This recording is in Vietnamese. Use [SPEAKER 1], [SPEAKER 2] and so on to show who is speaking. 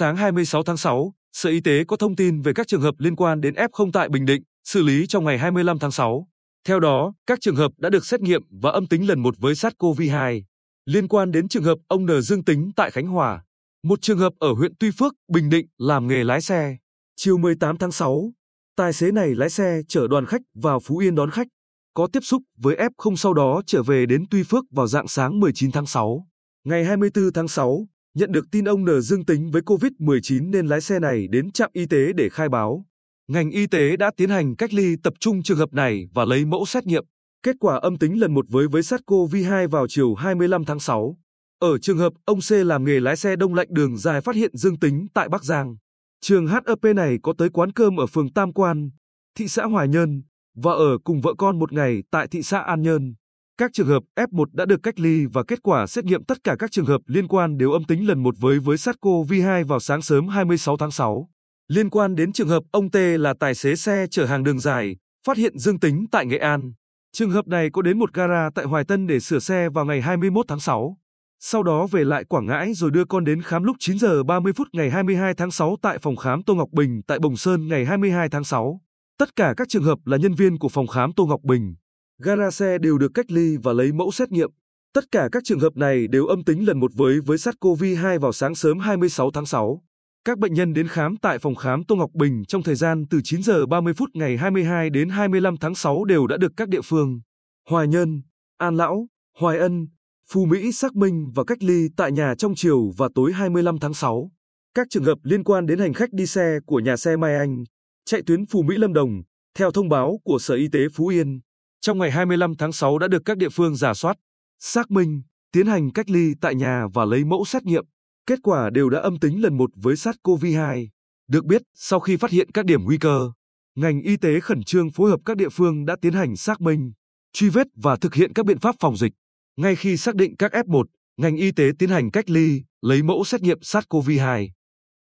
[SPEAKER 1] sáng 26 tháng 6, Sở Y tế có thông tin về các trường hợp liên quan đến F0 tại Bình Định, xử lý trong ngày 25 tháng 6. Theo đó, các trường hợp đã được xét nghiệm và âm tính lần một với SARS-CoV-2. Liên quan đến trường hợp ông N dương tính tại Khánh Hòa, một trường hợp ở huyện Tuy Phước, Bình Định làm nghề lái xe. Chiều 18 tháng 6, tài xế này lái xe chở đoàn khách vào Phú Yên đón khách, có tiếp xúc với F0 sau đó trở về đến Tuy Phước vào dạng sáng 19 tháng 6. Ngày 24 tháng 6, nhận được tin ông N dương tính với COVID-19 nên lái xe này đến trạm y tế để khai báo. Ngành y tế đã tiến hành cách ly tập trung trường hợp này và lấy mẫu xét nghiệm. Kết quả âm tính lần một với với SARS-CoV-2 vào chiều 25 tháng 6. Ở trường hợp ông C làm nghề lái xe đông lạnh đường dài phát hiện dương tính tại Bắc Giang. Trường HEP này có tới quán cơm ở phường Tam Quan, thị xã Hoài Nhơn và ở cùng vợ con một ngày tại thị xã An Nhơn. Các trường hợp F1 đã được cách ly và kết quả xét nghiệm tất cả các trường hợp liên quan đều âm tính lần một với với SARS-CoV-2 vào sáng sớm 26 tháng 6. Liên quan đến trường hợp ông T là tài xế xe chở hàng đường dài, phát hiện dương tính tại Nghệ An. Trường hợp này có đến một gara tại Hoài Tân để sửa xe vào ngày 21 tháng 6. Sau đó về lại Quảng Ngãi rồi đưa con đến khám lúc 9 giờ 30 phút ngày 22 tháng 6 tại phòng khám Tô Ngọc Bình tại Bồng Sơn ngày 22 tháng 6. Tất cả các trường hợp là nhân viên của phòng khám Tô Ngọc Bình. Gara xe đều được cách ly và lấy mẫu xét nghiệm. Tất cả các trường hợp này đều âm tính lần một với với SARS-CoV-2 vào sáng sớm 26 tháng 6. Các bệnh nhân đến khám tại phòng khám Tô Ngọc Bình trong thời gian từ 9 giờ 30 phút ngày 22 đến 25 tháng 6 đều đã được các địa phương Hoài Nhân, An Lão, Hoài Ân, Phú Mỹ xác minh và cách ly tại nhà trong chiều và tối 25 tháng 6. Các trường hợp liên quan đến hành khách đi xe của nhà xe Mai Anh, chạy tuyến Phú Mỹ Lâm Đồng, theo thông báo của Sở Y tế Phú Yên, trong ngày 25 tháng 6 đã được các địa phương giả soát, xác minh, tiến hành cách ly tại nhà và lấy mẫu xét nghiệm. Kết quả đều đã âm tính lần một với SARS-CoV-2. Được biết, sau khi phát hiện các điểm nguy cơ, ngành y tế khẩn trương phối hợp các địa phương đã tiến hành xác minh, truy vết và thực hiện các biện pháp phòng dịch. Ngay khi xác định các F1, ngành y tế tiến hành cách ly, lấy mẫu xét nghiệm SARS-CoV-2.